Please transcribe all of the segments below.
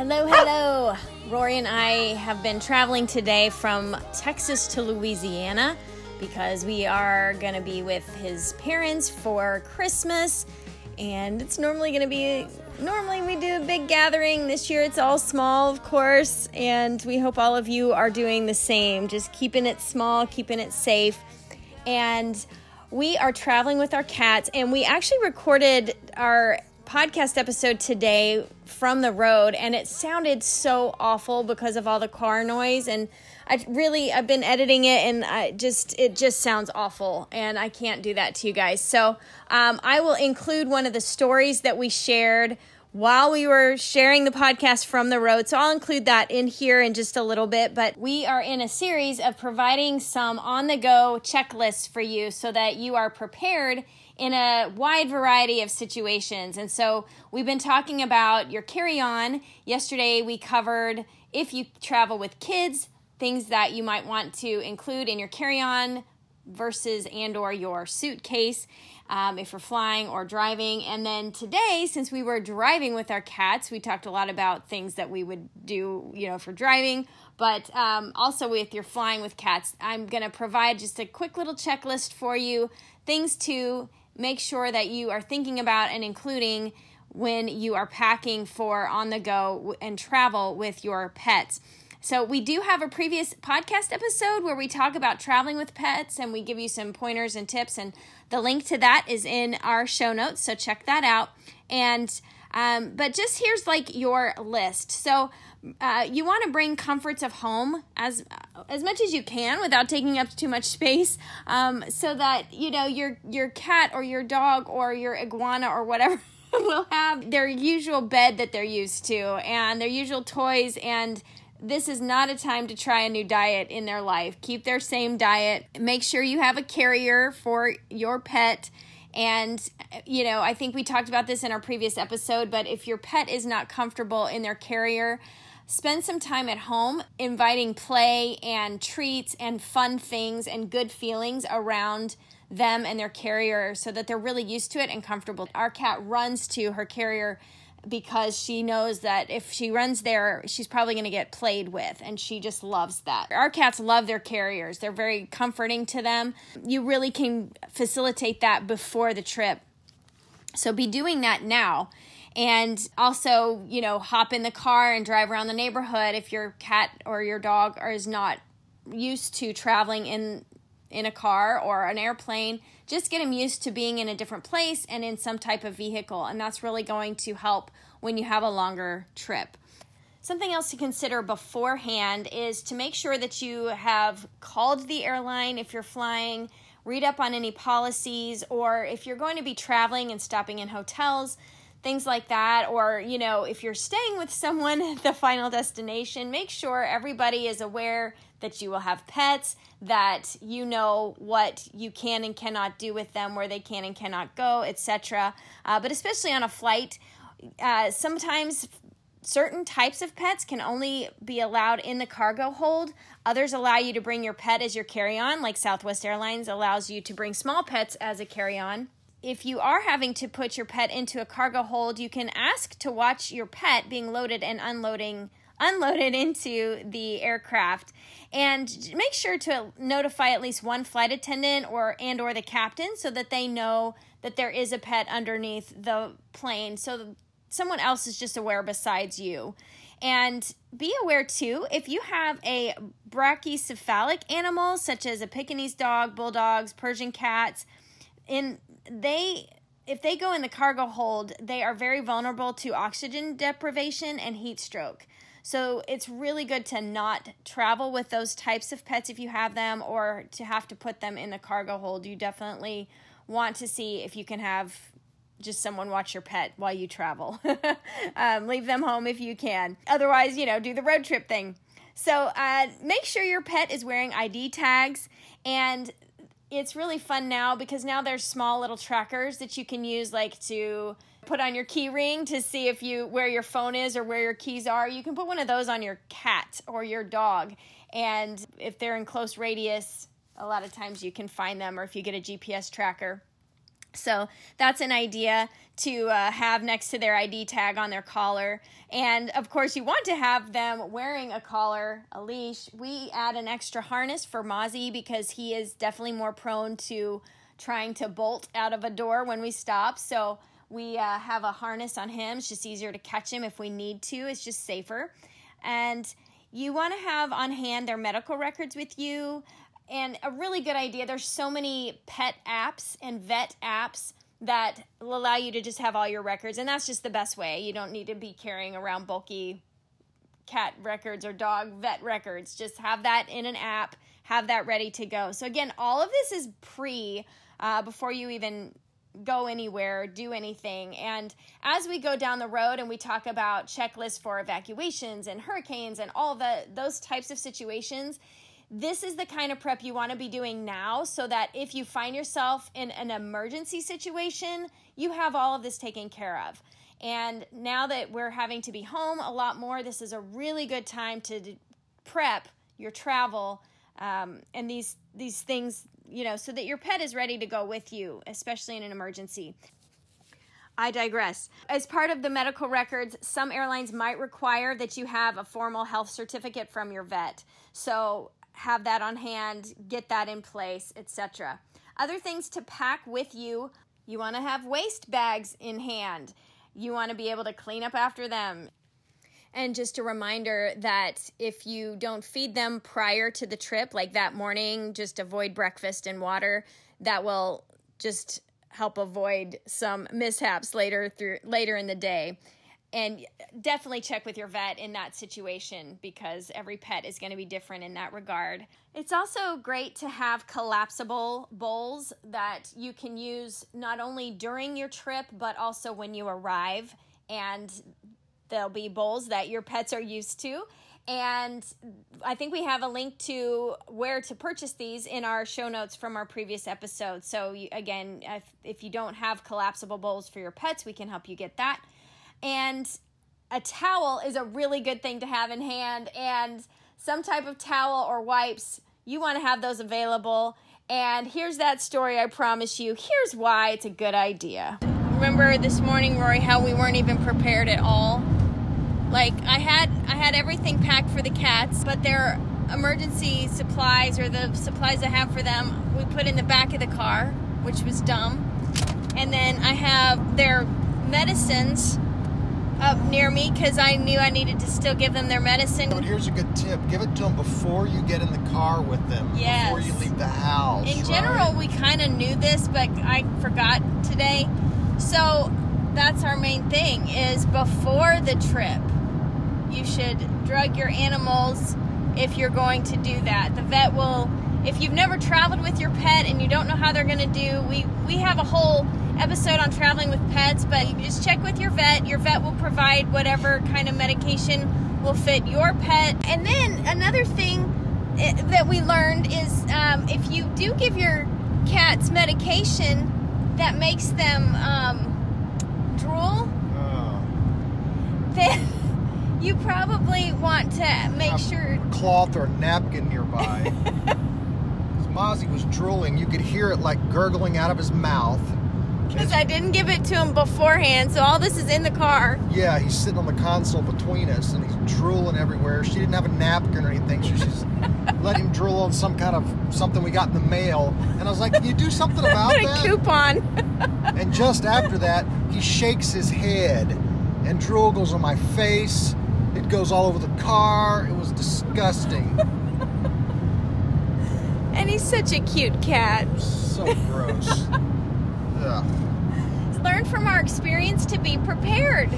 Hello, hello. Rory and I have been traveling today from Texas to Louisiana because we are going to be with his parents for Christmas. And it's normally going to be, normally we do a big gathering. This year it's all small, of course. And we hope all of you are doing the same, just keeping it small, keeping it safe. And we are traveling with our cats, and we actually recorded our podcast episode today from the road and it sounded so awful because of all the car noise and I really I've been editing it and I just it just sounds awful and I can't do that to you guys. So um, I will include one of the stories that we shared while we were sharing the podcast from the road. So I'll include that in here in just a little bit. But we are in a series of providing some on the go checklists for you so that you are prepared in a wide variety of situations. And so we've been talking about your carry on. Yesterday we covered if you travel with kids, things that you might want to include in your carry on versus and or your suitcase um, if you're flying or driving and then today since we were driving with our cats we talked a lot about things that we would do you know for driving but um, also with your flying with cats i'm going to provide just a quick little checklist for you things to make sure that you are thinking about and including when you are packing for on the go and travel with your pets. So, we do have a previous podcast episode where we talk about traveling with pets and we give you some pointers and tips. And the link to that is in our show notes. So, check that out. And, um, but just here's like your list. So, uh, you want to bring comforts of home as as much as you can without taking up too much space, um, so that you know your your cat or your dog or your iguana or whatever will have their usual bed that they're used to and their usual toys and this is not a time to try a new diet in their life. Keep their same diet. Make sure you have a carrier for your pet. And, you know, I think we talked about this in our previous episode, but if your pet is not comfortable in their carrier, spend some time at home inviting play and treats and fun things and good feelings around them and their carrier so that they're really used to it and comfortable. Our cat runs to her carrier because she knows that if she runs there, she's probably going to get played with, and she just loves that. Our cats love their carriers, they're very comforting to them. You really can facilitate that before the trip. So be doing that now. And also, you know, hop in the car and drive around the neighborhood if your cat or your dog is not used to traveling in in a car or an airplane just get them used to being in a different place and in some type of vehicle and that's really going to help when you have a longer trip. Something else to consider beforehand is to make sure that you have called the airline if you're flying read up on any policies or if you're going to be traveling and stopping in hotels things like that or you know if you're staying with someone at the final destination make sure everybody is aware that you will have pets that you know what you can and cannot do with them where they can and cannot go etc uh, but especially on a flight uh, sometimes certain types of pets can only be allowed in the cargo hold. Others allow you to bring your pet as your carry-on like southwest airlines allows you to bring small pets as a carry-on if you are having to put your pet into a cargo hold, you can ask to watch your pet being loaded and unloading unloaded into the aircraft. And make sure to notify at least one flight attendant or and or the captain so that they know that there is a pet underneath the plane so someone else is just aware besides you. And be aware too if you have a brachycephalic animal such as a pekingese dog bulldogs persian cats in they if they go in the cargo hold, they are very vulnerable to oxygen deprivation and heat stroke. So it's really good to not travel with those types of pets if you have them or to have to put them in the cargo hold. You definitely want to see if you can have just someone watch your pet while you travel. um, leave them home if you can. Otherwise, you know, do the road trip thing. So uh, make sure your pet is wearing ID tags and it's really fun now because now there's small little trackers that you can use like to put on your key ring to see if you where your phone is or where your keys are. You can put one of those on your cat or your dog and if they're in close radius a lot of times you can find them or if you get a gps tracker so that's an idea to uh, have next to their ID tag on their collar. And of course, you want to have them wearing a collar, a leash. We add an extra harness for Mozzie because he is definitely more prone to trying to bolt out of a door when we stop. So we uh, have a harness on him. It's just easier to catch him if we need to, it's just safer. And you want to have on hand their medical records with you and a really good idea. There's so many pet apps and vet apps that allow you to just have all your records, and that's just the best way. You don't need to be carrying around bulky cat records or dog vet records. Just have that in an app, have that ready to go. So, again, all of this is pre uh, before you even go anywhere, do anything. And as we go down the road and we talk about checklists for evacuations and hurricanes and all the those types of situations, this is the kind of prep you want to be doing now so that if you find yourself in an emergency situation, you have all of this taken care of. And now that we're having to be home a lot more, this is a really good time to prep your travel um, and these these things, you know, so that your pet is ready to go with you, especially in an emergency. I digress. As part of the medical records, some airlines might require that you have a formal health certificate from your vet. So have that on hand, get that in place, etc. Other things to pack with you you want to have waste bags in hand. You want to be able to clean up after them. And just a reminder that if you don't feed them prior to the trip, like that morning, just avoid breakfast and water. That will just help avoid some mishaps later through later in the day and definitely check with your vet in that situation because every pet is going to be different in that regard. It's also great to have collapsible bowls that you can use not only during your trip but also when you arrive and there'll be bowls that your pets are used to and I think we have a link to where to purchase these in our show notes from our previous episode. So, again, if, if you don't have collapsible bowls for your pets, we can help you get that. And a towel is a really good thing to have in hand, and some type of towel or wipes, you want to have those available. And here's that story I promise you. Here's why it's a good idea. Remember this morning, Rory, how we weren't even prepared at all? Like I had I had everything packed for the cats, but their emergency supplies or the supplies I have for them, we put in the back of the car, which was dumb. And then I have their medicines up near me because I knew I needed to still give them their medicine. But here's a good tip: give it to them before you get in the car with them. Yes. Before you leave the house. In right? general, we kind of knew this, but I forgot today. So that's our main thing: is before the trip, you should drug your animals if you're going to do that. The vet will. If you've never traveled with your pet and you don't know how they're going to do, we we have a whole episode on traveling with pets, but you just check with your vet. Your vet will provide whatever kind of medication will fit your pet. And then another thing eh, that we learned is um, if you do give your cats medication that makes them um, drool, Oh. then you probably want to make sure. cloth or napkin nearby. Mozzie was drooling, you could hear it like gurgling out of his mouth. Because I didn't give it to him beforehand, so all this is in the car. Yeah, he's sitting on the console between us and he's drooling everywhere. She didn't have a napkin or anything, so she's let him drool on some kind of something we got in the mail. And I was like, Can you do something about a that? coupon. And just after that, he shakes his head and drool goes on my face. It goes all over the car. It was disgusting. and he's such a cute cat. So gross. Ugh. Learn from our experience to be prepared.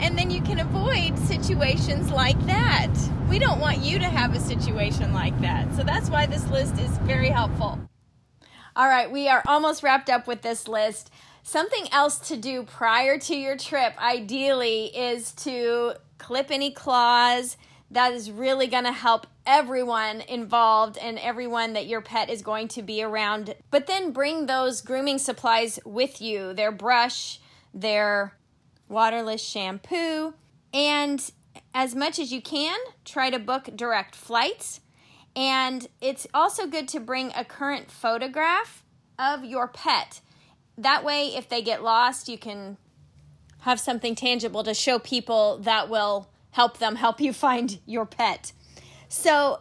And then you can avoid situations like that. We don't want you to have a situation like that. So that's why this list is very helpful. All right, we are almost wrapped up with this list. Something else to do prior to your trip, ideally, is to clip any claws. That is really going to help everyone involved and everyone that your pet is going to be around. But then bring those grooming supplies with you their brush, their waterless shampoo, and as much as you can, try to book direct flights. And it's also good to bring a current photograph of your pet that way, if they get lost, you can have something tangible to show people that will help them help you find your pet. So,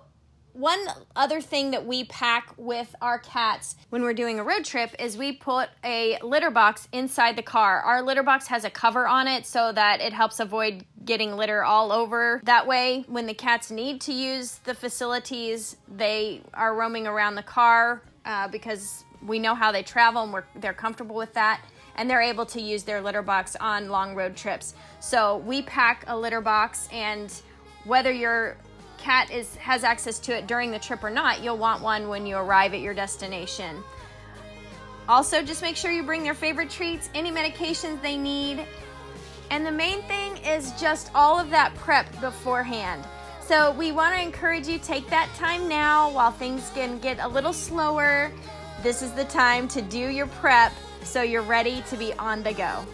one other thing that we pack with our cats when we're doing a road trip is we put a litter box inside the car. Our litter box has a cover on it so that it helps avoid getting litter all over. That way, when the cats need to use the facilities, they are roaming around the car uh, because we know how they travel and they're comfortable with that and they're able to use their litter box on long road trips. So we pack a litter box and whether your cat is has access to it during the trip or not you'll want one when you arrive at your destination. Also just make sure you bring their favorite treats any medications they need. And the main thing is just all of that prep beforehand. So we want to encourage you take that time now while things can get a little slower. This is the time to do your prep so you're ready to be on the go.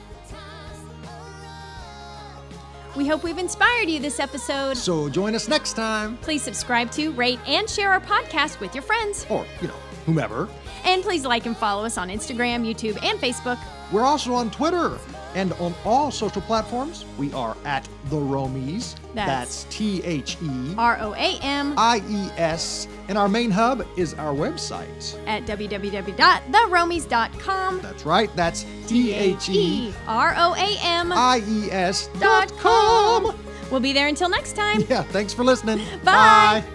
We hope we've inspired you this episode. So join us next time. Please subscribe to, rate, and share our podcast with your friends. Or, you know, whomever. And please like and follow us on Instagram, YouTube, and Facebook. We're also on Twitter and on all social platforms. We are at The ROAMies. That's T H E R O A M I E S. And our main hub is our website. at www.theroamies.com. That's right. That's T H E R O A M I E S dot com. We'll be there until next time. Yeah, thanks for listening. Bye. Bye.